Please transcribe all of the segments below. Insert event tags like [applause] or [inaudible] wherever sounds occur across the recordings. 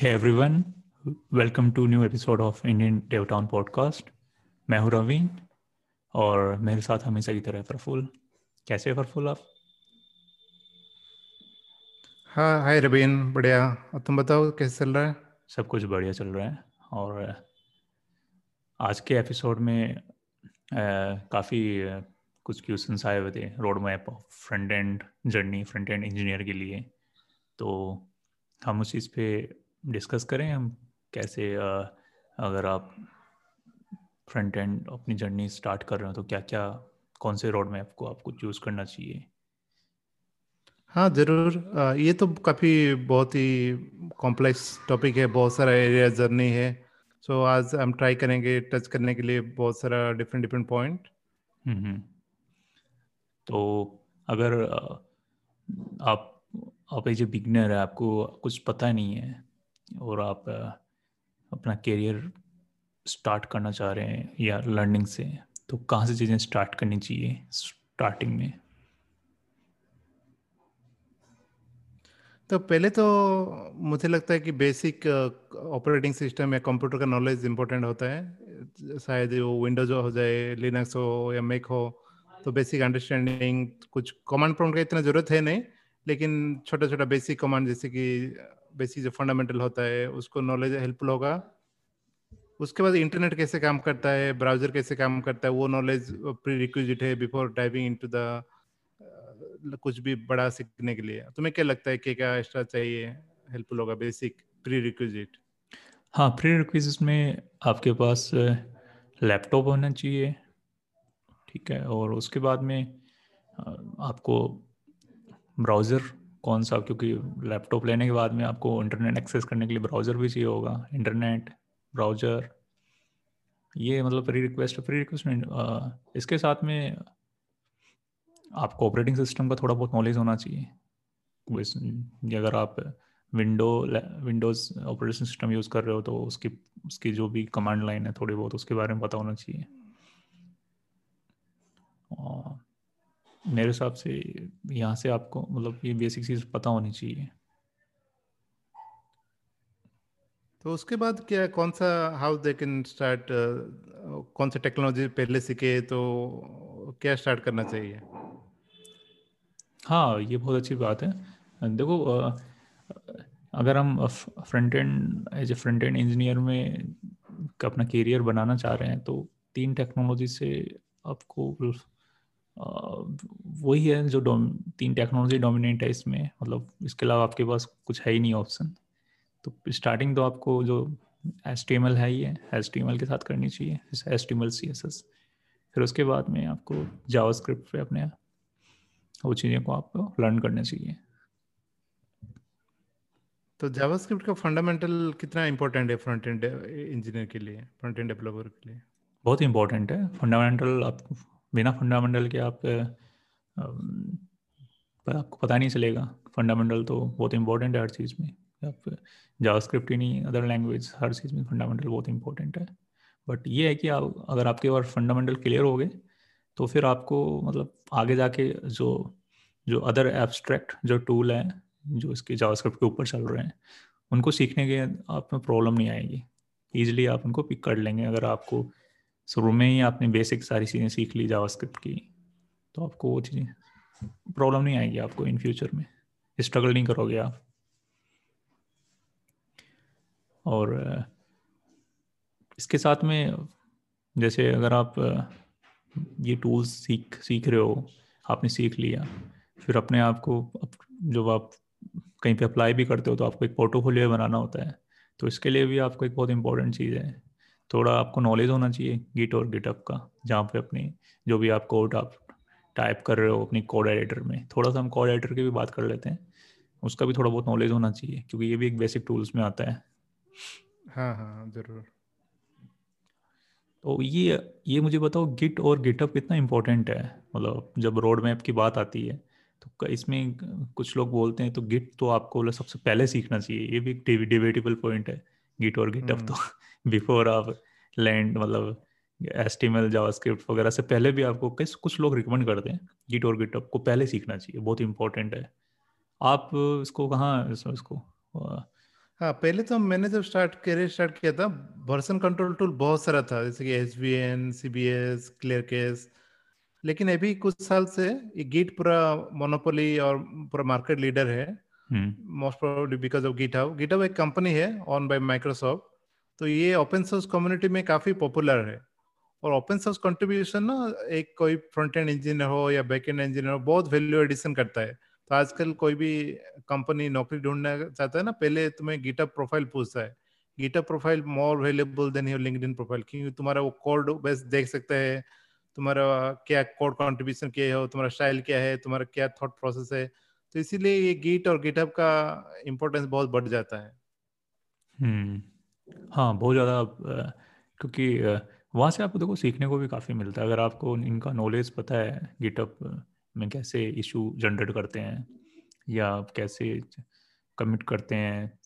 Hey everyone, welcome to new episode of Indian Devtown podcast. मैं हूँ रवीन और मेरे साथ हमेशा की तरह प्रफुल कैसे प्रफुल आप? हाँ हाय रवीन बढ़िया। और तुम बताओ कैसे चल रहा है? सब कुछ बढ़िया चल रहा है। और आज के एपिसोड में काफ़ी कुछ क्वेश्चन आए हुए थे। Road map front end journey front end engineer के लिए। तो हम उस चीज़ पे डिस्कस करें हम कैसे अगर आप फ्रंट एंड अपनी जर्नी स्टार्ट कर रहे हो तो क्या क्या कौन से रोड मैप को आपको चूज़ करना चाहिए? हाँ ज़रूर। ये तो काफ़ी बहुत ही कॉम्प्लेक्स टॉपिक है बहुत सारा एरिया जर्नी है। सो so, आज हम ट्राई करेंगे टच करने के लिए बहुत सारा डिफरेंट डिफरेंट पॉइंट तो अगर आप आप एक जो बिगनर है आपको कुछ पता नहीं है और आप अपना करियर स्टार्ट करना चाह रहे हैं या लर्निंग से तो कहाँ से चीज़ें स्टार्ट करनी चाहिए स्टार्टिंग में? तो पहले तो मुझे लगता है कि बेसिक ऑपरेटिंग सिस्टम या कंप्यूटर का नॉलेज इम्पोर्टेंट होता है। शायद वो विंडोज़ हो जाए लिनक्स हो या मेक हो तो बेसिक अंडरस्टैंडिंग कुछ कमांड प्रॉम्प्ट का इतना ज़रूरत है नहीं, लेकिन छोटा छोटा बेसिक कमांड जैसे कि बेसिक जो फंडामेंटल होता है, उसको नॉलेज हेल्पफुल होगा। उसके बाद इंटरनेट कैसे काम करता है ब्राउज़र कैसे काम करता है, वो नॉलेज प्री रिक्विजिट है बिफोर टाइपिंग इनटू द कुछ भी बड़ा सीखने के लिए। तुम्हें क्या लगता है कि क्या एक्स्ट्रा चाहिए हेल्पफुल होगा बेसिक प्री रिक्विजिट हाँ प्री रिक्विजिट में आपके पास लैपटॉप होना चाहिए, ठीक है, और उसके बाद में आपको ब्राउज़र कौन सा, क्योंकि लैपटॉप लेने के बाद में आपको इंटरनेट एक्सेस करने के लिए ब्राउज़र भी चाहिए होगा। इंटरनेट ब्राउज़र ये मतलब प्री रिक्वेस्ट प्री रिक्वेस्ट में इसके साथ में आपको ऑपरेटिंग सिस्टम का थोड़ा बहुत नॉलेज होना चाहिए। अगर आप window windows operating system use कर रहे हो तो उसकी उसकी जो भी कमांड लाइन है थोड़ी बहुत उसके बारे में पता होना चाहिए। मेरे हिसाब से यहाँ से आपको मतलब ये बेसिक चीज़ पता होनी चाहिए। तो उसके बाद क्या कौन सा हाउ दे कैन स्टार्ट कौन सा टेक्नोलॉजी पहले सीखे तो क्या स्टार्ट करना चाहिए? हाँ ये बहुत अच्छी बात है। देखो अगर हम front end as a front end engineer में अपना करियर बनाना चाह रहे हैं तो तीन टेक्नोलॉजी से आपको वही है जो तीन टेक्नोलॉजी डोमिनेट है इसमें। मतलब इसके अलावा आपके पास कुछ है ही नहीं ऑप्शन तो स्टार्टिंग तो आपको जो एस टी एम एल है ही है एस टी एम एल के साथ करनी चाहिए H T M L C S S फिर उसके बाद में आपको जावा स्क्रिप्ट पे अपने वो चीज़ें को आपको लर्न करना चाहिए। तो जावास्क्रिप्ट का फंडामेंटल कितना इम्पोर्टेंट है फ्रंट एंड इंजीनियर के लिए फ्रंट एंड डेवलपर के लिए? बहुत इंपॉर्टेंट है। फंडामेंटल आप बिना फंडामेंटल के आप आपको पता नहीं चलेगा। फंडामेंटल तो बहुत इंपॉर्टेंट है हर चीज़ में। आप जावास्क्रिप्ट ही नहीं अदर लैंग्वेज हर चीज़ में फंडामेंटल बहुत इंपॉर्टेंट है। बट ये है कि आप, अगर आपके बार फंडामेंटल क्लियर हो गए तो फिर आपको मतलब आगे जाके जो जो अदर एब्स्ट्रैक्ट जो टूल हैं, जो इसके जावास्क्रिप्ट के ऊपर चल रहे हैं, उनको सीखने के आप में प्रॉब्लम नहीं आएगी। ईजिली आप उनको पिक कर लेंगे, अगर आपको शुरू में ही आपने बेसिक सारी चीज़ें सीख ली जावास्क्रिप्ट की तो आपको वो चीज़ें प्रॉब्लम नहीं आएगी आपको इन फ्यूचर में। स्ट्रगल नहीं करोगे आप। और इसके साथ में जैसे अगर आप ये टूल्स सीख सीख रहे हो, आपने सीख लिया, फिर अपने आप को जब आप कहीं पे अप्लाई भी करते हो तो आपको एक पोर्टोफोलियो बनाना होता है तो इसके लिए भी आपको एक बहुत इंपॉर्टेंट चीज़ है। थोड़ा आपको नॉलेज होना चाहिए गिट और गिटअप का जहाँ पे अपनी जो भी आप कोड आप टाइप कर रहे हो अपनी कोड एडिटर में। थोड़ा सा हम कोड एडिटर की भी बात कर लेते हैं। उसका भी थोड़ा बहुत नॉलेज होना चाहिए क्योंकि ये भी एक बेसिक टूल्स में आता है। हाँ हाँ ज़रूर। तो ये ये मुझे बताओ गिट और गिटअप कितना इम्पोर्टेंट है? मतलब जब रोड मैप की बात आती है तो इसमें कुछ लोग बोलते हैं तो गिट तो आपको सबसे पहले सीखना चाहिए। ये भी एक डिबेटेबल पॉइंट है गिट और गिटअप तो। बिफोर। आप लैंड मतलब एस टी एल जावास्क्रिप्ट वगैरह से पहले भी आपको किस कुछ लोग रिकमेंड करते हैं? गिट और गिटअप को पहले सीखना चाहिए बहुत इंपॉर्टेंट है। आप इसको कहाँ इसको हाँ पहले तो मैंने जब स्टार्ट करियर स्टार्ट किया था वर्सन कंट्रोल टूल बहुत सारा था जैसे कि H B N C B S clear case लेकिन अभी कुछ साल से ये गिट पूरा मोनोपोली और पूरा मार्केट लीडर है। Most probably because of Git how Git एक कंपनी है ऑन बाय माइक्रोसॉफ्ट तो ये ओपन सोर्स कम्युनिटी में काफ़ी पॉपुलर है। और ओपन सोर्स कंट्रीब्यूशन ना, एक कोई फ्रंट एंड इंजीनियर हो या बैक एंड इंजीनियर हो, बहुत वैल्यू एडिशन करता है। तो आजकल कोई भी कंपनी नौकरी ढूंढना चाहता है ना, पहले तुम्हें गिटअप प्रोफ़ाइल पूछता है। GitHub profile more valuable than your LinkedIn profile क्योंकि तुम्हारा वो कोड बेस देख सकते हैं। तुम्हारा क्या कोड कंट्रीब्यूशन किया हो, तुम्हारा स्टाइल क्या है, तुम्हारा क्या थॉट प्रोसेस है। तो इसीलिए ये गिट और गिटअप का इम्पोर्टेंस बहुत बढ़ जाता है। हम्म। हाँ बहुत ज़्यादा क्योंकि वहाँ से आपको देखो सीखने को भी काफ़ी मिलता है। अगर आपको इनका नॉलेज पता है गिटअप में कैसे इशू जनरेट करते हैं या कैसे कमिट करते हैं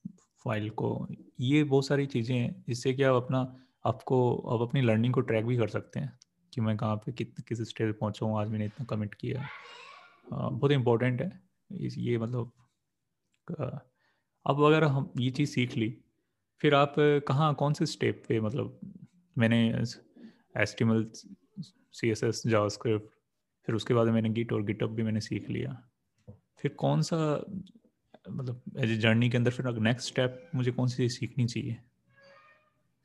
फ़ाइल को, ये बहुत सारी चीज़ें हैं। जिससे कि आप अपना, आपको, आप अपनी लर्निंग को ट्रैक भी कर सकते हैं कि मैं कहाँ पे कित, किस स्टेज पहुँचा हूँ, आज मैंने इतना कमिट किया। बहुत इम्पोर्टेंट है। इस, ये मतलब अब अगर हम ये चीज़ सीख ली फिर आप कहाँ, कौन से स्टेप पे मतलब मैंने S C S S JavaScript फिर उसके बाद मैंने गिट और गिटअप भी मैंने सीख लिया। फिर कौन सा मतलब एज ए जर्नी के अंदर फिर नेक्स्ट स्टेप मुझे कौन सी चीज़ सीखनी चाहिए?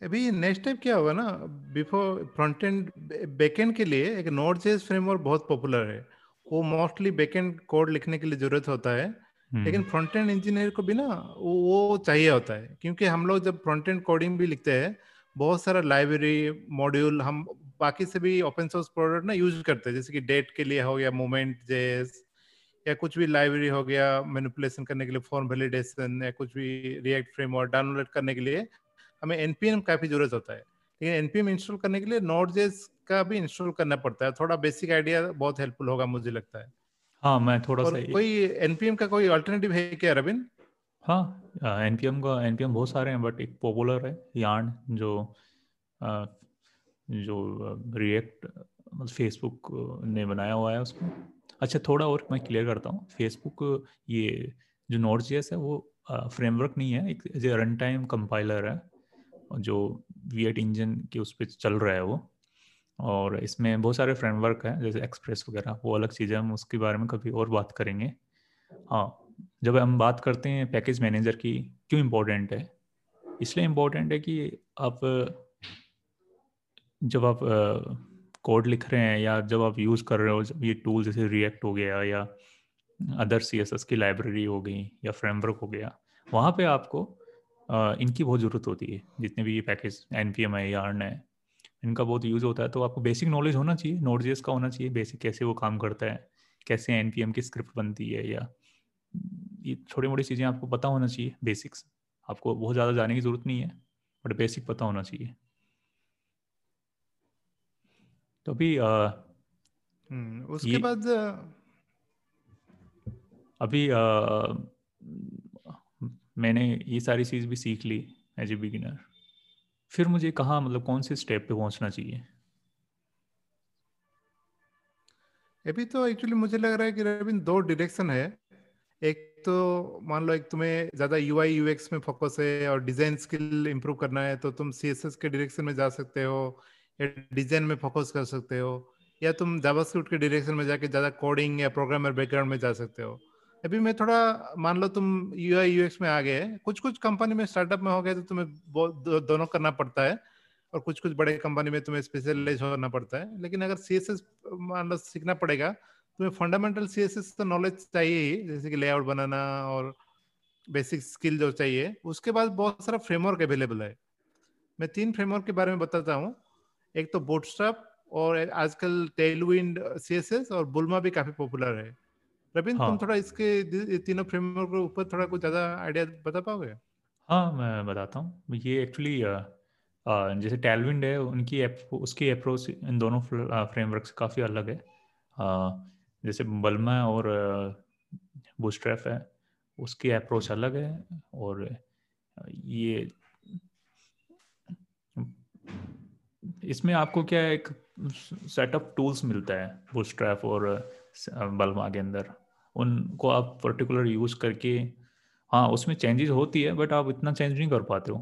अभी नेक्स्ट स्टेप क्या होगा ना बिफोर फ्रंट एंड बैकएंड के लिए एक नोट जेस फ्रेमवर्क बहुत पॉपुलर है। वो मोस्टली बैकएंड कोड लिखने के लिए ज़रूरत होता है। लेकिन फ्रंट एंड इंजीनियर को भी ना वो चाहिए होता है क्योंकि हम लोग जब फ्रंट एंड कोडिंग भी लिखते हैं बहुत सारा लाइब्रेरी मॉड्यूल हम बाकी से भी ओपन सोर्स प्रोडक्ट ना यूज़ करते हैं जैसे कि डेट के लिए हो गया मोमेंट जेस या कुछ भी लाइब्रेरी हो गया मैनिपुलेशन करने के लिए फॉर्म वैलिडेशन या कुछ भी रिएक्ट फ्रेमवर्क डाउनलोड करने के लिए हमें एनपीएम काफ़ी ज़रूरत होता है। लेकिन एनपीएम इंस्टॉल करने के लिए नोट जेस का भी इंस्टॉल करना पड़ता है थोड़ा बेसिक आइडिया बहुत हेल्पफुल होगा मुझे लगता है। हाँ मैं थोड़ा सा कोई एनपीएम का कोई अल्टरनेटिव है क्या रविन हाँ एनपीएम का एनपीएम बहुत सारे हैं बट एक पॉपुलर है यार्न जो आ, जो रिएक्ट मतलब फेसबुक ने बनाया हुआ है उसको अच्छा थोड़ा और मैं क्लियर करता हूँ। फेसबुक ये जो नोट जी है वो फ्रेमवर्क नहीं है एक रन टाइम कंपाइलर है जो वी एट इंजन के उस पर चल रहा है वो। और इसमें बहुत सारे फ्रेमवर्क हैं, जैसे एक्सप्रेस वगैरह, वो अलग चीज़ें हम उसके बारे में कभी और बात करेंगे। हाँ जब हम बात करते हैं पैकेज मैनेजर की, क्यों इम्पोर्टेंट है? इसलिए इम्पोर्टेंट है कि आप, जब आप कोड लिख रहे हैं या जब आप यूज़ कर रहे हो, जब ये टूल जैसे रिएक्ट हो गया या अदर सी एस एस की लाइब्रेरी हो गई या फ्रेमवर्क हो गया, वहाँ पे आपको इनकी बहुत ज़रूरत होती है, जितने भी ये पैकेज एन पी एम है या अर्न है। इनका बहुत यूज़ होता है तो आपको बेसिक नॉलेज होना चाहिए नोट जेस का होना चाहिए बेसिक कैसे वो काम करता है कैसे एन पी एम की स्क्रिप्ट बनती है या ये छोटी मोटी चीज़ें आपको पता होना चाहिए बेसिक्स आपको बहुत ज़्यादा जाने की ज़रूरत नहीं है बट बेसिक पता होना चाहिए। तो अभी हम्म, उसके बाद अभी आ, मैंने ये सारी चीज़ भी सीख ली एज ए बिगिनर फिर मुझे कहाँ मतलब कौन से स्टेप पे पहुँचना चाहिए? अभी तो एक्चुअली मुझे लग रहा है कि रविंद दो डायरेक्शन है। एक तो मान लो एक तुम्हें ज़्यादा यू आई यूएक्स में फोकस है और डिज़ाइन स्किल इंप्रूव करना है तो तुम सीएसएस के डायरेक्शन में जा सकते हो या डिज़ाइन में फोकस कर सकते हो, या तुम जावास्क्रिप्ट के डायरेक्शन में जाके ज़्यादा कोडिंग या प्रोग्रामर बैकग्राउंड में जा सकते हो। अभी मैं थोड़ा मान लो तुम यू आई यूएक्स में आ गए कुछ कुछ कंपनी में स्टार्टअप में हो गए तो तुम्हें दो, दोनों करना पड़ता है और कुछ कुछ बड़े कंपनी में तुम्हें स्पेशलाइज होना पड़ता है। लेकिन अगर CSS मान लो सीखना पड़ेगा तुम्हें फंडामेंटल सी एस तो नॉलेज चाहिए ही जैसे कि लेआउट बनाना और बेसिक स्किल जो चाहिए उसके बाद बहुत सारा फ्रेमवर्क अवेलेबल है। मैं तीन फ्रेमवर्क के बारे में बताता हूँ। एक तो बोटस्ट्रैप और आजकल टेलविंड सीएसएस और बुलमा भी काफ़ी पॉपुलर है। रविंद्र हाँ. तुम थोड़ा इसके तीनों फ्रेमवर्क के ऊपर थोड़ा कुछ ज़्यादा आइडिया बता पाओगे? हाँ मैं बताता हूँ। ये एक्चुअली जैसे टेलविंड है उनकी उसकी अप्रोच इन दोनों फ्रेमवर्क से काफ़ी अलग है। जैसे बल्मा और बुस्ट्रैफ है उसकी अप्रोच अलग है और ये इसमें आपको क्या एक सेट ऑफ़ टूल्स मिलता है बुस्ट्रैप और बल्मा के अंदर? उनको आप पर्टिकुलर यूज़ करके हाँ उसमें चेंजेस होती है बट आप इतना चेंज नहीं कर पाते हो।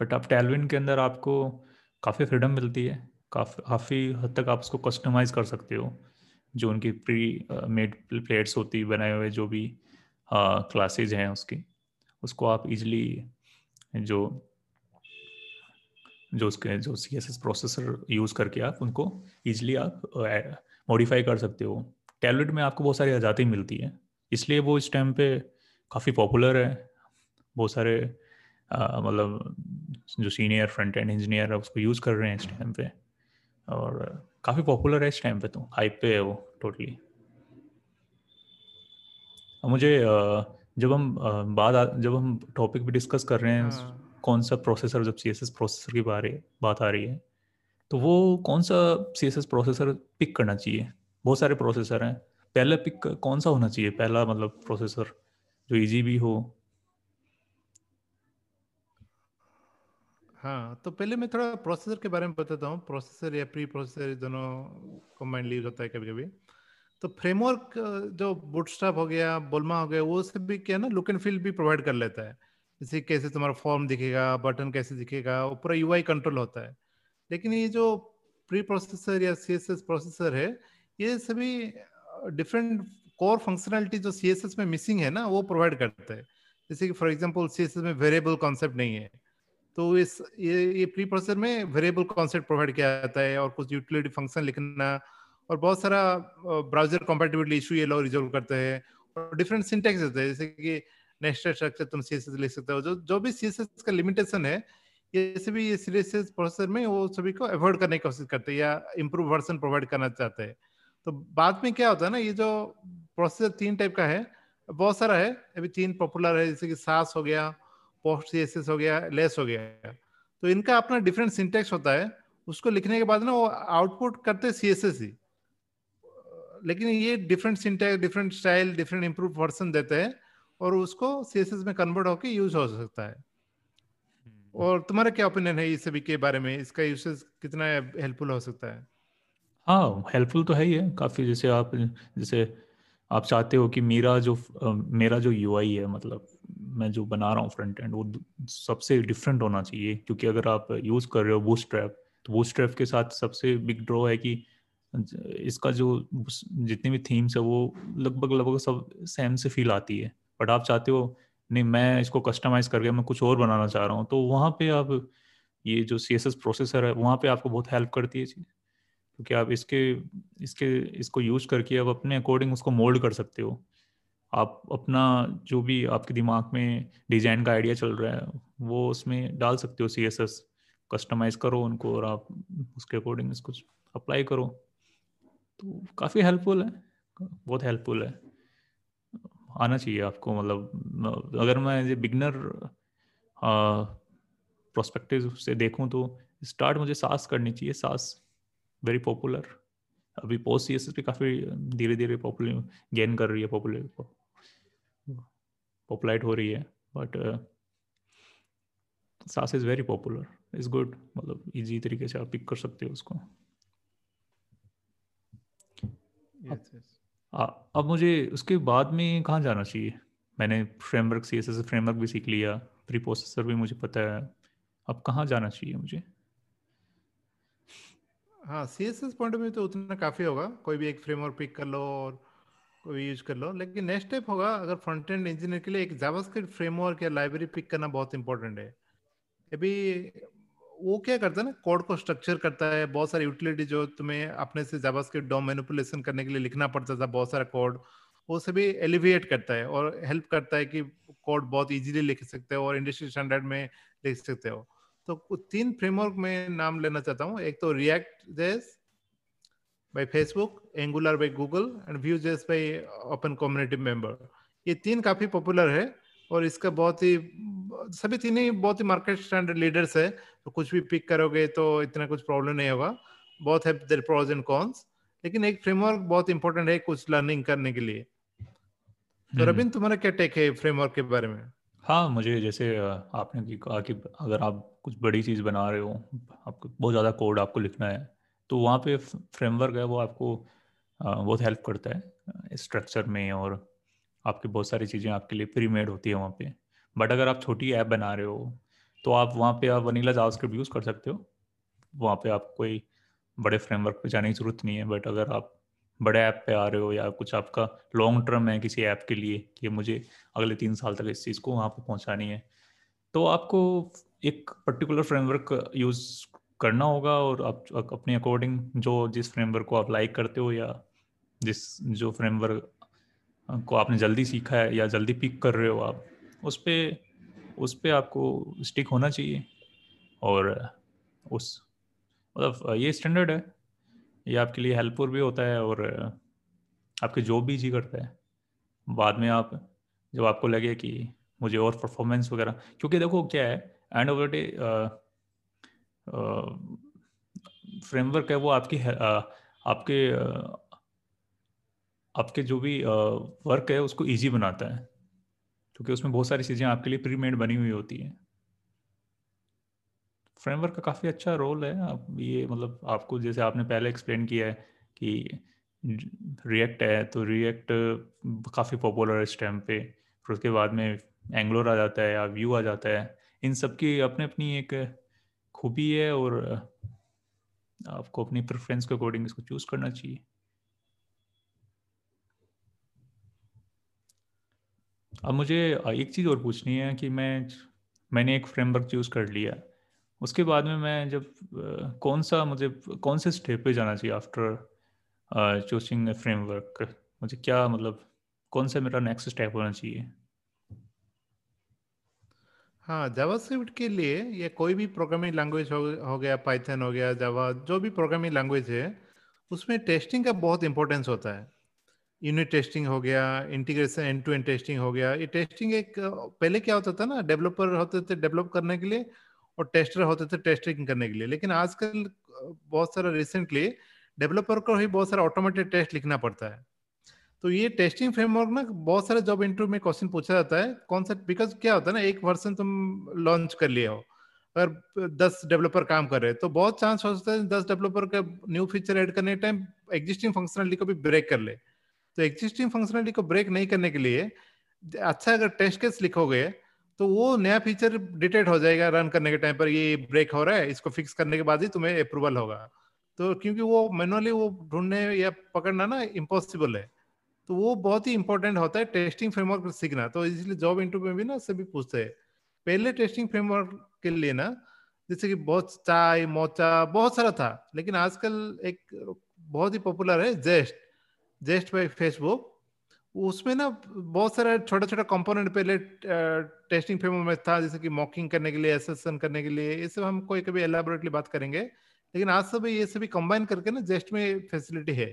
बट आप टेलविन के अंदर आपको काफ़ी फ्रीडम मिलती है, काफ़ी काफ़ी हद तक आप उसको कस्टमाइज़ कर सकते हो। जो उनकी प्री मेड प्लेट्स होती, बनाए हुए जो भी क्लासेज हैं उसकी, उसको आप इजली जो जो उसके, जो C S S processor use करके आप उनको ईजिली आप मॉडिफाई कर सकते हो। टैबलेट में आपको बहुत सारी आज़ादी मिलती है इसलिए वो इस टाइम पे काफ़ी पॉपुलर है। बहुत सारे मतलब जो सीनियर फ्रंट एंड इंजीनियर है उसको यूज़ कर रहे हैं इस टाइम पे। और काफ़ी पॉपुलर है इस टाइम पे तो हाइप पे है वो टोटली मुझे जब हम बात जब हम टॉपिक भी डिस्कस कर रहे हैं हाँ. कौन सा प्रोसेसर जब सी प्रोसेसर की बारे बात आ रही है तो वो कौन सा सी प्रोसेसर पिक करना चाहिए? बहुत सारे प्रोसेसर हैं। पहले पिक कौन सा होना चाहिए? पहला मतलब प्रोसेसर जो इजी भी हो। हाँ तो पहले मैं थोड़ा प्रोसेसर के बारे में बताता हूँ। प्रोसेसर या प्री प्रोसेसर दोनों कंबाइंड यूज़ होता है कभी कभी तो फ्रेमवर्क जो बुटस्ट्रैप हो गया, बोलमा हो गया, वो सब भी क्या ना लुक एंड फील भी प्रोवाइड कर लेता है। जैसे कैसे तुम्हारा फॉर्म दिखेगा बटन कैसे दिखेगा, वो पूरा यू कंट्रोल होता है। लेकिन ये जो प्री प्रोसेसर या सी प्रोसेसर है ये सभी डिफरेंट कोर फंक्शनलिटी जो सीएसएस में मिसिंग है ना, वो प्रोवाइड करता है। जैसे कि फॉर एग्ज़ाम्पल सी में वेरिएबल कॉन्सेप्ट नहीं है। तो इस, ये ये प्री प्रोसेसर में वेरिएबल कॉन्सेप्ट प्रोवाइड किया जाता है और कुछ यूटिलिटी फ़ंक्शन लिखना और बहुत सारा ब्राउज़र कॉम्पेटिबिलिटी इशू ये लोग रिजोल्व करते हैं और डिफरेंट सिंटेक्स होते हैं। जैसे कि नेस्टेड स्ट्रक्चर तुम सी लिख सकते हो। जो जो भी सी का लिमिटेशन है, ये सभी ये सीरियस प्रोसेसर में वो सभी को अवॉइड करने की कोशिश करते हैं या इम्प्रूव वर्सन प्रोवाइड करना चाहते हैं। तो बाद में क्या होता है ना ये जो प्रोसेसर तीन टाइप का है बहुत सारा है अभी तीन पॉपुलर है जैसे कि सास हो गया पोस्ट सीएसएस हो गया लेस हो गया। तो इनका अपना डिफरेंट सिंटेक्स होता है उसको लिखने के बाद ना वो आउटपुट करते सी एस एस ही। लेकिन ये different syntax different style different improve version देते हैं और उसको सी एस एस में कन्वर्ट होकर यूज़ हो सकता है। हम्म। और तुम्हारा क्या ओपिनियन है इस सभी के बारे में? इसका यूसेज कितना हेल्पफुल हो सकता है? हाँ हेल्पफुल तो है ही है। काफ़ी जैसे आप जैसे आप चाहते हो कि मेरा जो मेरा जो यूआई है मतलब मैं जो बना रहा हूँ फ्रंट एंड वो सबसे डिफरेंट होना चाहिए। क्योंकि अगर आप यूज़ कर रहे हो बूस्ट ट्रैप तो बूस्ट ट्रैप के साथ सबसे बिग ड्रॉ है कि इसका जो जितनी भी थीम्स है, वो लगभग लगभग सब सेम से फील आती है। बट आप चाहते हो, नहीं, मैं इसको कस्टमाइज करके मैं कुछ और बनाना चाह रहा हूँ तो वहाँ पे आप ये जो सीएसएस प्रोसेसर है, वहाँ पे आपको बहुत हेल्प करती है चीज़। क्योंकि आप इसके इसके, इसको यूज़ करके आप अपने अकॉर्डिंग उसको मोल्ड कर सकते हो। आप अपना जो भी आपके दिमाग में डिज़ाइन का आइडिया चल रहा है, वो उसमें डाल सकते हो सी एस एस कस्टमाइज करो उनको और आप उसके अकॉर्डिंग इसको अप्लाई करो। तो काफ़ी हेल्पफुल है, बहुत हेल्पफुल है। आना चाहिए आपको मतलब अगर मैं ये बिगनर प्रोस्पेक्टिव से देखूँ तो स्टार्ट मुझे सास करनी चाहिए, सास। वेरी पॉपुलर अभी पोस्ट सी एस भी काफ़ी धीरे धीरे पॉपुलर गेन कर रही है पॉपुलर पॉपुलाइट हो रही है but Sass is very popular is good मतलब इजी तरीके से आप पिक कर सकते हो उसको। Yes, yes. अब मुझे उसके बाद में कहाँ जाना चाहिए? मैंने framework C S S framework भी सीख लिया प्री प्रोसेसर भी मुझे पता है। अब कहाँ जाना चाहिए मुझे? हाँ सी एस एस पॉइंट में तो उतना काफ़ी होगा। कोई भी एक फ्रेमवर्क पिक कर लो और कोई यूज़ कर लो। लेकिन नेक्स्ट स्टेप होगा, अगर फ्रंट एंड इंजीनियर के लिए एक जावास्क्रिप्ट फ्रेमवर्क या लाइब्रेरी पिक करना बहुत इंपॉर्टेंट है। अभी वो क्या करता है ना कोड को स्ट्रक्चर करता है। बहुत सारी यूटिलिटी जो तुम्हें अपने से जावास्क्रिप्ट डॉम मैनिपुलेशन करने के लिए लिखना पड़ता था बहुत सारा कोड वो सभी एलिविएट करता है और हेल्प करता है कि कोड बहुत इजीली लिख सकते हो और इंडस्ट्री स्टैंडर्ड में लिख सकते हो। तो तीन फ्रेमवर्क में नाम लेना चाहता हूँ। एक तो React JS by Facebook Angular by Google and Vue JS by open community member ये तीन काफ़ी पॉपुलर है और इसका बहुत ही सभी तीन ही बहुत ही मार्केट स्टैंडर्ड लीडर्स है। तो कुछ भी पिक करोगे तो इतना कुछ प्रॉब्लम नहीं होगा। बहुत है देर प्रोज एंड कॉन्स लेकिन एक फ्रेमवर्क बहुत इंपॉर्टेंट है कुछ लर्निंग करने के लिए। तो हम्म। रविंद्र तुम्हारा क्या टेक है फ्रेमवर्क के बारे में? हाँ मुझे जैसे आपने कहा कि अगर आप कुछ बड़ी चीज़ बना रहे हो, आपको बहुत ज़्यादा कोड आपको लिखना है तो वहाँ पे फ्रेमवर्क है वो आपको बहुत हेल्प करता है स्ट्रक्चर में और आपकी बहुत सारी चीज़ें आपके लिए प्री मेड होती है वहाँ पे। बट अगर आप छोटी ऐप बना रहे हो तो आप वहाँ पे आप वनीला जावास्क्रिप्ट यूज़ कर सकते हो। वहाँ पे आप कोई बड़े फ्रेमवर्क पे जाने की ज़रूरत नहीं है, बट अगर आप बड़े ऐप पे आ रहे हो या कुछ आपका लॉन्ग टर्म है किसी ऐप के लिए कि मुझे अगले तीन साल तक इस चीज़ को वहाँ पे पहुँचानी है? तो आपको एक पर्टिकुलर फ्रेमवर्क यूज़ करना होगा और आप अपने अकॉर्डिंग जो जिस फ्रेमवर्क को आप लाइक करते हो या जिस, जो फ्रेमवर्क को आपने जल्दी सीखा है या जल्दी पिक कर रहे हो आप, उस पर उस पर आपको स्टिक होना चाहिए और उस मतलब ये स्टैंडर्ड है। ये आपके लिए हेल्पफुल भी होता है और आपके जॉब भी जी करता है। बाद में आप जब आपको लगे कि मुझे और परफॉर्मेंस वगैरह क्योंकि देखो क्या है end of the day framework है वो आपकी है, आपके आ, आपके जो भी वर्क है उसको इजी बनाता है। क्योंकि उसमें बहुत सारी चीज़ें आपके लिए प्री मेड बनी हुई होती हैं। फ्रेमवर्क का काफ़ी अच्छा रोल है। आप ये मतलब आपको जैसे आपने पहले एक्सप्लेन किया है कि रिएक्ट है तो रिएक्ट काफ़ी पॉपुलर है इस टाइम पे। फिर उसके बाद में एंगलोर आ जाता है या व्यू आ जाता है। इन सब की अपने अपनी एक खूबी है और आपको अपनी प्रेफरेंस के अकॉर्डिंग इसको चूज़ करना चाहिए। अब मुझे एक चीज़ और पूछनी है कि मैं, मैंने एक फ्रेमवर्क चूज़ कर लिया। उसके बाद में मैं जब कौन सा मुझे कौन से स्टेप पे जाना चाहिए आफ्टर चूजिंग फ्रेमवर्क मुझे क्या मतलब कौन सा मेरा नेक्स्ट स्टेप होना चाहिए? हाँ जावास्क्रिप्ट के लिए ये कोई भी प्रोग्रामिंग लैंग्वेज हो, हो गया पाइथन हो गया जावा जो भी प्रोग्रामिंग लैंग्वेज है उसमें टेस्टिंग का बहुत इंपॉर्टेंस होता है। यूनिट टेस्टिंग हो गया integration end to end testing हो गया ये टेस्टिंग एक पहले क्या होता था ना डेवलपर होते थे डेवलप करने के लिए और टेस्टर होते थे टेस्टिंग करने के लिए। लेकिन आजकल, बहुत सारा रिसेंटली डेवलपर को ही बहुत सारा ऑटोमेटेड टेस्ट लिखना पड़ता है। तो ये टेस्टिंग फ्रेमवर्क ना, बहुत सारे जॉब इंटरव्यू में क्वेश्चन पूछा जाता है, कौन सा बिकॉज़ क्या होता है ना, एक वर्सन तुम लॉन्च कर लिए हो, अगर दस डेवलपर काम कर रहे हैं तो बहुत चांस हो सकता है दस डेवलपर का न्यू फीचर ऐड करने टाइम एग्जिस्टिंग फंक्शनलिटी को भी ब्रेक कर ले। तो एग्जिस्टिंग फंक्शनलिटी को ब्रेक नहीं करने के लिए अच्छा अगर टेस्ट केस लिखोगे तो वो नया फीचर डिटेक्ट हो जाएगा रन करने के टाइम पर, ये ब्रेक हो रहा है, इसको फिक्स करने के बाद ही तुम्हें अप्रूवल होगा। तो क्योंकि वो मैनुअली वो ढूँढने या पकड़ना ना इम्पॉसिबल है तो वो बहुत ही इंपॉर्टेंट होता है टेस्टिंग फ्रेमवर्क सीखना। तो इसलिए जॉब इंटरव्यू में भी ना सभी पूछते हैं। पहले टेस्टिंग फ्रेमवर्क के लिए ना, जैसे कि बहुत चाय, मोचा, बहुत सारा था, लेकिन आजकल एक बहुत ही पॉपुलर है जेस्ट जेस्ट बाई फेसबुक उसमें ना बहुत सारा छोटा छोटा कंपोनेंट पहले टेस्टिंग फ्रेमवर्क में था जैसे कि मॉकिंग करने के लिए एसेसन करने के लिए ये सब हम कोई कभी एलाबोरेटली बात करेंगे। लेकिन आज सब ये सभी कंबाइन करके ना जेस्ट में फैसिलिटी है।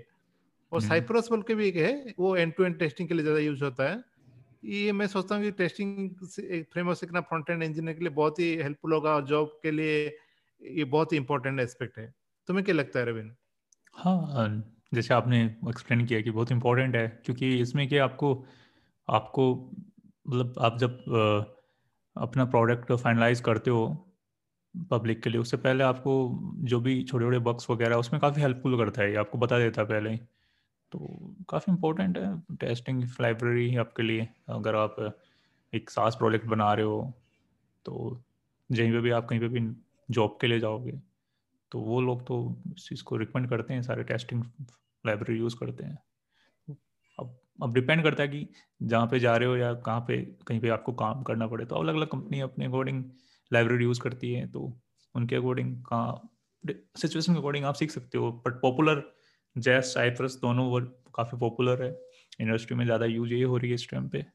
और साइप्रस हम्म। बोल के भी एक है वो एंड टू एंड टेस्टिंग के लिए ज़्यादा यूज़ होता है। ये मैं सोचता हूँ कि टेस्टिंग फ्रेमवर्क सीखना फ्रंट एंड इंजीनियर के लिए बहुत ही हेल्पफुल होगा और जॉब के लिए ये बहुत ही इंपॉर्टेंट एस्पेक्ट है। तुम्हें क्या लगता है रविंद्र हाँ जैसे आपने एक्सप्लेन किया कि बहुत इंपॉर्टेंट है, क्योंकि इसमें कि आपको आपको मतलब आप जब अपना प्रोडक्ट फाइनलाइज करते हो पब्लिक के लिए, उससे पहले आपको जो भी छोटे छोटे बक्स वगैरह, उसमें काफ़ी हेल्पफुल करता है, ये आपको बता देता है पहले ही। तो काफ़ी इम्पोर्टेंट है टेस्टिंग लाइब्रेरी आपके लिए, अगर आप एक सास प्रोजेक्ट बना रहे हो तो जहीं पे भी आप कहीं पे भी जॉब के लिए जाओगे तो वो लोग तो इस चीज़ को रिकमेंड करते हैं, सारे टेस्टिंग लाइब्रेरी यूज़ करते हैं। अब अब डिपेंड करता है कि जहाँ पे जा रहे हो या कहाँ पे, कहीं पे आपको काम करना पड़े तो अलग अलग कंपनी अपने अकॉर्डिंग लाइब्रेरी यूज़ करती है तो उनके अकॉर्डिंग कहाँ सिचुएशन के अकॉर्डिंग आप सीख सकते हो बट पॉपुलर जैस साइप्रस दोनों वर्ड काफ़ी पॉपुलर है। इंडस्ट्री में ज़्यादा यूज़ ये हो रही है इस टाइम पे।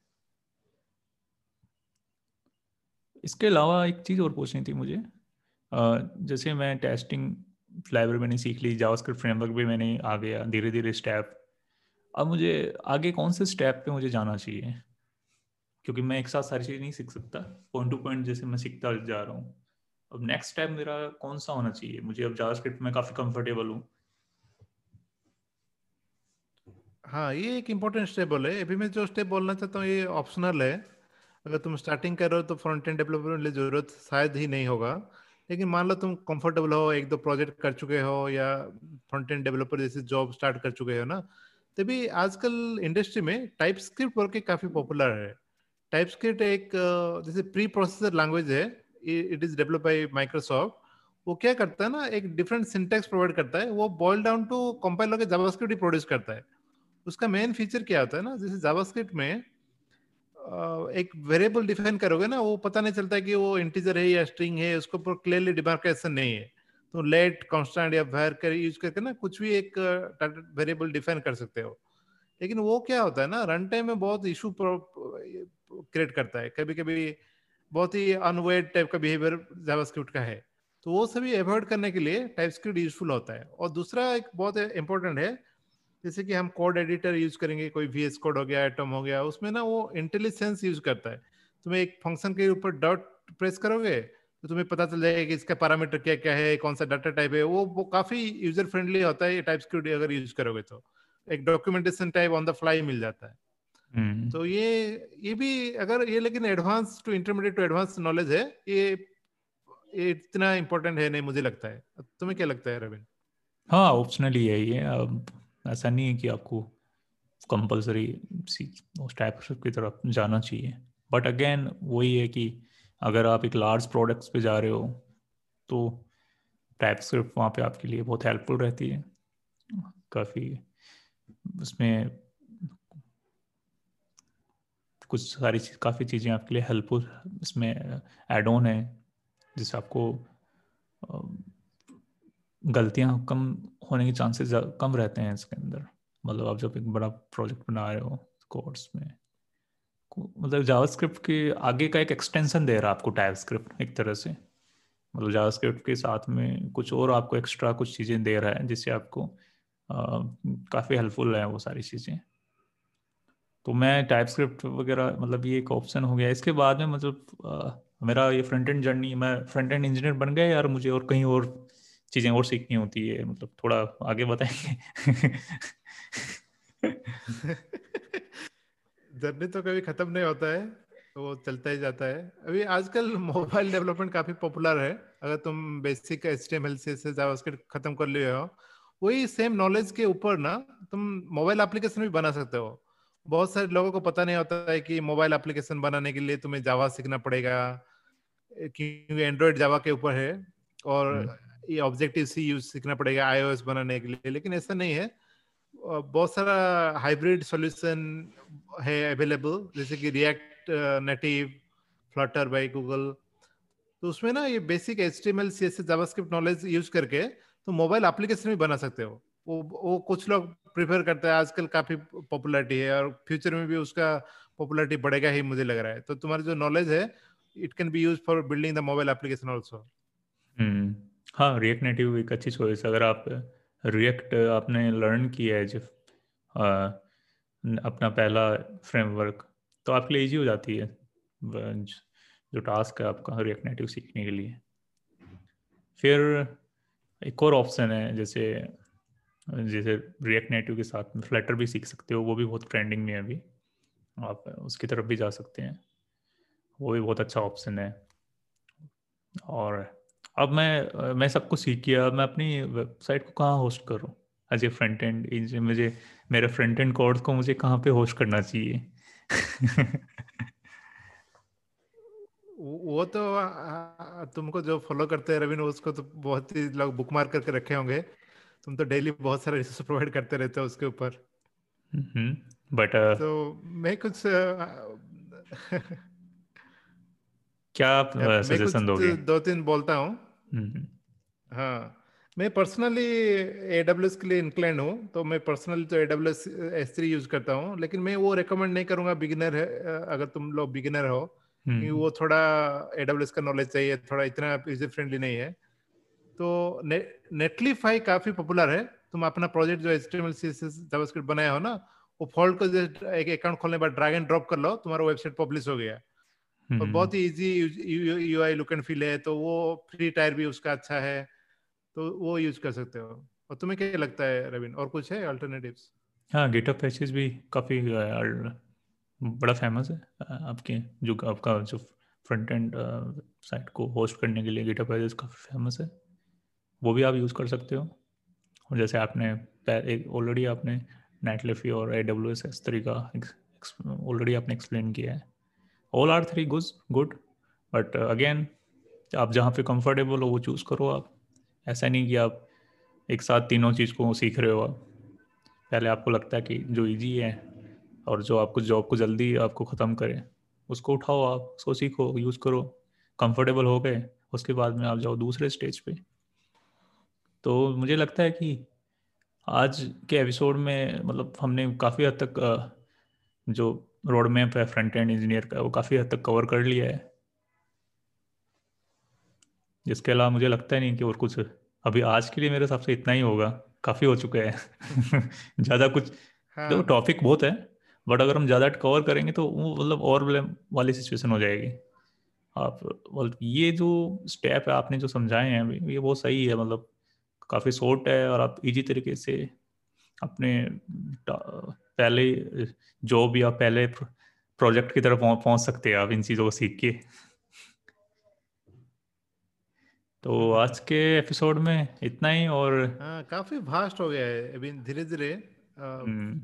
इसके अलावा एक चीज़ और पूछनी थी मुझे। जैसे मैं टेस्टिंग लाइब्रेरी मैंने सीख ली, जावास्क्रिप्ट फ्रेमवर्क भी मैंने आ गया धीरे धीरे स्टेप। अब मुझे आगे कौन से स्टेप पे मुझे जाना चाहिए? क्योंकि मैं एक साथ सारी चीज़ नहीं सीख सकता पॉइंट टू पॉइंट जैसे मैं सीखता जा रहा हूँ। अब नेक्स्ट स्टेप मेरा कौन सा होना चाहिए? मुझे अब जावास्क्रिप्ट में काफ़ी कंफर्टेबल हूँ। हाँ ये एक इम्पोर्टेंट स्टेप बोले। अभी मैं जो स्टेप बोलना चाहता हूँ, ये ऑप्शनल है। अगर तुम स्टार्टिंग कर रहे हो तो फ्रंट एंड डेवलपमेंट ज़रूरत शायद ही नहीं होगा। लेकिन मान लो तुम कंफर्टेबल हो, एक दो प्रोजेक्ट कर चुके हो या फ्रंट एंड डेवलपर जैसे जॉब स्टार्ट कर चुके हो ना, तभी आजकल इंडस्ट्री में टाइप स्क्रिप्ट वर्क काफ़ी पॉपुलर है। टाइप स्क्रिप्ट एक, जैसे प्री प्रोसेसर लैंग्वेज है it is develop by Microsoft वो क्या करता है ना, एक डिफरेंट सिंटेक्स प्रोवाइड करता है, वो बॉयल डाउन टू कंपाइलर के जावास्क्रिप्ट ही प्रोड्यूस करता है। उसका मेन फीचर क्या होता है ना, जैसे जावास्क्रिप्ट में एक वेरिएबल डिफाइन करोगे ना, वो पता नहीं चलता कि वो इंटीजर है या स्ट्रिंग है, उसके ऊपर क्लियरली डिमार्केशन नहीं है। तो लेट कॉन्स्टेंट या वेर कर यूज़ करके ना कुछ भी एक वेरिएबल डिफाइन कर सकते हो। लेकिन वो क्या होता है ना रन टाइम में बहुत इशू क्रिएट करता है। कभी कभी बहुत ही अनवेड टाइप का बिहेवियर जावास्क्रिप्ट का है। तो वो सभी अवॉइड करने के लिए टाइप स्क्रिप्ट यूजफुल होता है। और दूसरा एक बहुत इंपॉर्टेंट है जैसे कि हम कोड एडिटर यूज़ करेंगे कोई वीएस कोड हो गया एटम हो गया उसमें ना वो इंटेलिजेंस यूज़ करता है। तुम्हें एक फ़ंक्शन के ऊपर डॉट प्रेस करोगे तो तुम्हें पता चल जाएगा कि इसका पैरामीटर क्या क्या है कौन सा डाटा टाइप है। वो वो काफ़ी यूज़र फ्रेंडली होता है टाइप स्क्रिप्ट अगर यूज़ करोगे तो। एक documentation type on the fly मिल जाता है। hmm. तो ये ये भी अगर ये लेकिन advance to intermediate to advance knowledge है ये ये इतना इम्पोर्टेंट है नहीं मुझे लगता है। तुम्हें क्या लगता है रविंद्र? हाँ ऑप्शनली है ये। ऐसा नहीं है कि आपको कंपलसरी उस टाइप की तरफ़ जाना चाहिए। बट अगेन वही है कि अगर आप एक लार्ज प्रोडक्ट्स पे जा रहे हो तो टाइप स्क्रिप्ट वहाँ पे आपके लिए बहुत हेल्पफुल रहती है। काफ़ी उसमें कुछ सारी चीज़ काफ़ी चीज़ें आपके लिए हेल्पफुल इसमें एड ऑन है जिससे आपको गलतियाँ कम होने के चांसेस कम रहते हैं इसके अंदर। मतलब आप जब एक बड़ा प्रोजेक्ट बना रहे हो कोर्स में मतलब जावास्क्रिप्ट के आगे का एक एक्सटेंशन दे रहा है आपको टाइप स्क्रिप्ट एक तरह से। मतलब जावास्क्रिप्ट के साथ में कुछ और आपको एक्स्ट्रा कुछ चीज़ें दे रहा है जिससे आपको काफ़ी हेल्पफुल है वो सारी चीज़ें। तो मैं टाइप स्क्रिप्ट वगैरह मतलब ये एक ऑप्शन हो गया। इसके बाद में मतलब आ, मेरा ये फ्रंट एंड जर्नी मैं फ्रंट एंड इंजीनियर बन गया यार मुझे और कहीं और चीज़ें और सीखनी होती है मतलब थोड़ा आगे बताएँगे? [laughs] जर्नी तो कभी खत्म नहीं होता है तो वो चलता ही जाता है। अभी आजकल मोबाइल डेवलपमेंट काफ़ी पॉपुलर है। अगर तुम basic H T M L C JavaScript खत्म कर लिए हो वही सेम नॉलेज के ऊपर ना तुम मोबाइल एप्लीकेशन भी बना सकते हो। बहुत सारे लोगों को पता नहीं होता है कि मोबाइल एप्लीकेशन बनाने के लिए तुम्हें जावा सीखना पड़ेगा क्योंकि एंड्रॉइड जावा के ऊपर है और हम्म। ये ऑब्जेक्टिव सी यूज़ सीखना पड़ेगा आईओएस बनाने के लिए, लेकिन ऐसा नहीं है। बहुत सारा हाइब्रिड सॉल्यूशन है अवेलेबल जैसे कि React Native Flutter by Google तो उसमें ना ये basic H T M L C S JavaScript knowledge use करके तो मोबाइल एप्लीकेशन भी बना सकते हो। वो वो कुछ लोग प्रिफर करते हैं, आजकल काफ़ी पॉपुलरिटी है और फ्यूचर में भी उसका पॉपुलरिटी बढ़ेगा ही मुझे लग रहा है। तो तुम्हारी जो नॉलेज है it can be use for building the mobile application also हाँ रिएक्ट नेटिव एक अच्छी चॉइस अगर आप रिएक्ट आपने लर्न किया है जब अपना पहला फ्रेमवर्क तो आपके लिए ईजी हो जाती है जो टास्क है आपका रिएक्ट नेटिव सीखने के लिए। फिर एक और ऑप्शन है, जैसे जैसे रिएक्ट नेटिव के साथ में फ्लैटर भी सीख सकते हो, वो भी बहुत ट्रेंडिंग में है अभी। आप उसकी तरफ़ भी जा सकते हैं। वो भी बहुत अच्छा ऑप्शन है। और अब मैं मैं सबको सीख किया मैं अपनी वेबसाइट को कहाँ होस्ट करूँ? एज ए फ्रंट एंड मुझे मेरे फ्रंट एंड कोर्स को मुझे कहाँ पे होस्ट करना चाहिए? वो तो तुमको जो फॉलो करते हैं रविन उसको तो बहुत ही लोग बुक मार करके रखे होंगे। तुम तो डेली बहुत सारे रिसोर्स प्रोवाइड करते रहते हो उसके ऊपर। बट uh, तो मैं कुछ क्या आप सजेशन दोगे दो तीन बोलता हूँ हम्म। हाँ मैं पर्सनली एडब्ल्यूएस के लिए इंक्लाइन हूँ तो मैं पर्सनली तो एडब्ल्यूएस एस थ्री यूज़ करता हूँ लेकिन मैं वो रिकमेंड नहीं करूँगा बिगिनर है अगर तुम लोग बिगिनर हो क्योंकि हम्म। वो थोड़ा एडब्ल्यूएस का नॉलेज चाहिए थोड़ा इतना यूज़र फ्रेंडली नहीं है तो ने, नेटलीफाई काफ़ी पॉपुलर है तुम अपना प्रोजेक्ट जो एचटीएमएल सीएसएस जावास्क्रिप्ट बनाया हो ना वो फॉल्ट को एक अकाउंट खोलने के बाद ड्रैग एंड ड्रॉप कर लो तुम्हारा वेबसाइट पब्लिश हो गया और हम्म। बहुत ही easy UI look and feel है तो वो फ्री टायर भी उसका अच्छा है तो वो यूज़ कर सकते हो। और तुम्हें क्या लगता है रविन और कुछ है अल्टरनेटिव्स हाँ गिटअप पैचेस भी काफ़ी बड़ा फ़ेमस है आपके जो आपका जो फ्रंट एंड साइट को होस्ट करने के लिए गिटअप पैचेस काफ़ी फ़ेमस है। वो भी आप यूज़ कर सकते हो। और जैसे आपने ऑलरेडी आपने नेटलिफी और A W S S three का ऑलरेडी आपने एक्सप्लेन किया है। ऑल आर थ्री गुज गुड बट अगेन आप जहाँ पे कंफर्टेबल हो, वो चूज़ करो आप। ऐसा नहीं कि आप एक साथ तीनों चीज़ को सीख रहे हो आप। पहले आपको लगता है कि जो इजी है और जो आपको जॉब को जल्दी आपको ख़त्म करे, उसको उठाओ आप, उसको सीखो यूज़ करो। कंफर्टेबल हो गए, उसके बाद में आप जाओ दूसरे स्टेज पे। तो मुझे लगता है कि आज के एपिसोड में मतलब हमने काफ़ी हद तक जो रोड मैप है फ्रंट एंड इंजीनियर का वो काफ़ी हद तक कवर कर लिया है। जिसके अलावा मुझे लगता ही नहीं कि और कुछ अभी आज के लिए मेरे हिसाब से इतना ही होगा। काफ़ी हो चुका है। [laughs] ज़्यादा कुछ हाँ। तो टॉपिक बहुत है बट अगर हम ज़्यादा कवर करेंगे तो वो मतलब और वाली सिचुएशन हो जाएगी। आप मतलब ये जो स्टेप है आपने जो समझाए हैं ये बहुत सही है मतलब काफ़ी शॉर्ट है और आप इजी तरीके से अपने पहले जॉब या पहले प्रोजेक्ट की तरफ़ पहुँच सकते हैं आप इन चीज़ों को सीख के तो। आज के एपिसोड में इतना ही और हाँ काफ़ी हो गया है अभी धीरे धीरे हम्म।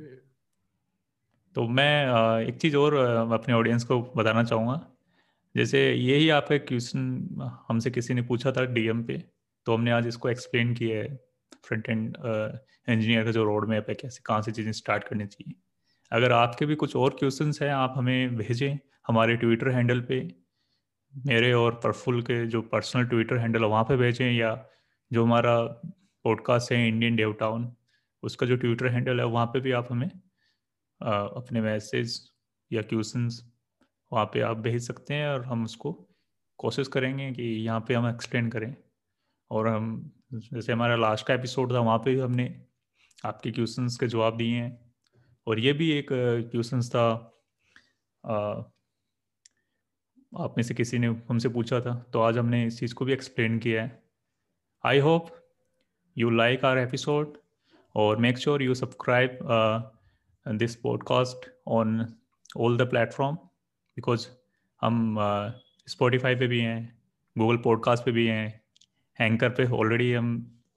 तो मैं एक चीज़ और अपने ऑडियंस को बताना चाहूँगा जैसे यही आपका क्वेश्चन हमसे किसी ने पूछा था डीएम पे तो हमने आज इसको एक्सप्लेन किया है फ्रंट एंड इंजीनियर का जो रोड मैप है कैसे कहाँ से चीज़ें स्टार्ट करनी चाहिए। अगर आपके भी कुछ और क्वेश्चन हैं आप हमें भेजें हमारे ट्विटर हैंडल पे। मेरे और प्रफुल के जो पर्सनल ट्विटर हैंडल है वहाँ पे भेजें या जो हमारा पॉडकास्ट है इंडियन डेव टाउन उसका जो ट्विटर हैंडल है वहाँ पे भी आप हमें आ, अपने मैसेज या क्वेश्चन वहाँ पे आप भेज सकते हैं और हम उसको कोशिश करेंगे कि यहाँ पे हम एक्सप्लेन करें और हम जैसे हमारा लास्ट का एपिसोड था वहाँ पे हमने आपके क्वेश्चंस के जवाब दिए हैं। और ये भी एक क्वेश्चंस था आप में से किसी ने हमसे पूछा था तो आज हमने इस चीज़ को भी एक्सप्लेन किया है। I hope you like our episode और make sure you subscribe this podcast on all the platform because हम स्पॉटिफाई uh, पे भी हैं गूगल पॉडकास्ट पे भी हैं एंकर पे ऑलरेडी हम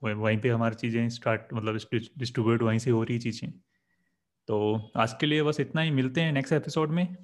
वहीं पे हमारी चीज़ें स्टार्ट मतलब डिस्ट्रीब्यूट वहीं से हो रही चीज़ें। तो आज के लिए बस इतना ही, मिलते हैं नेक्स्ट एपिसोड में।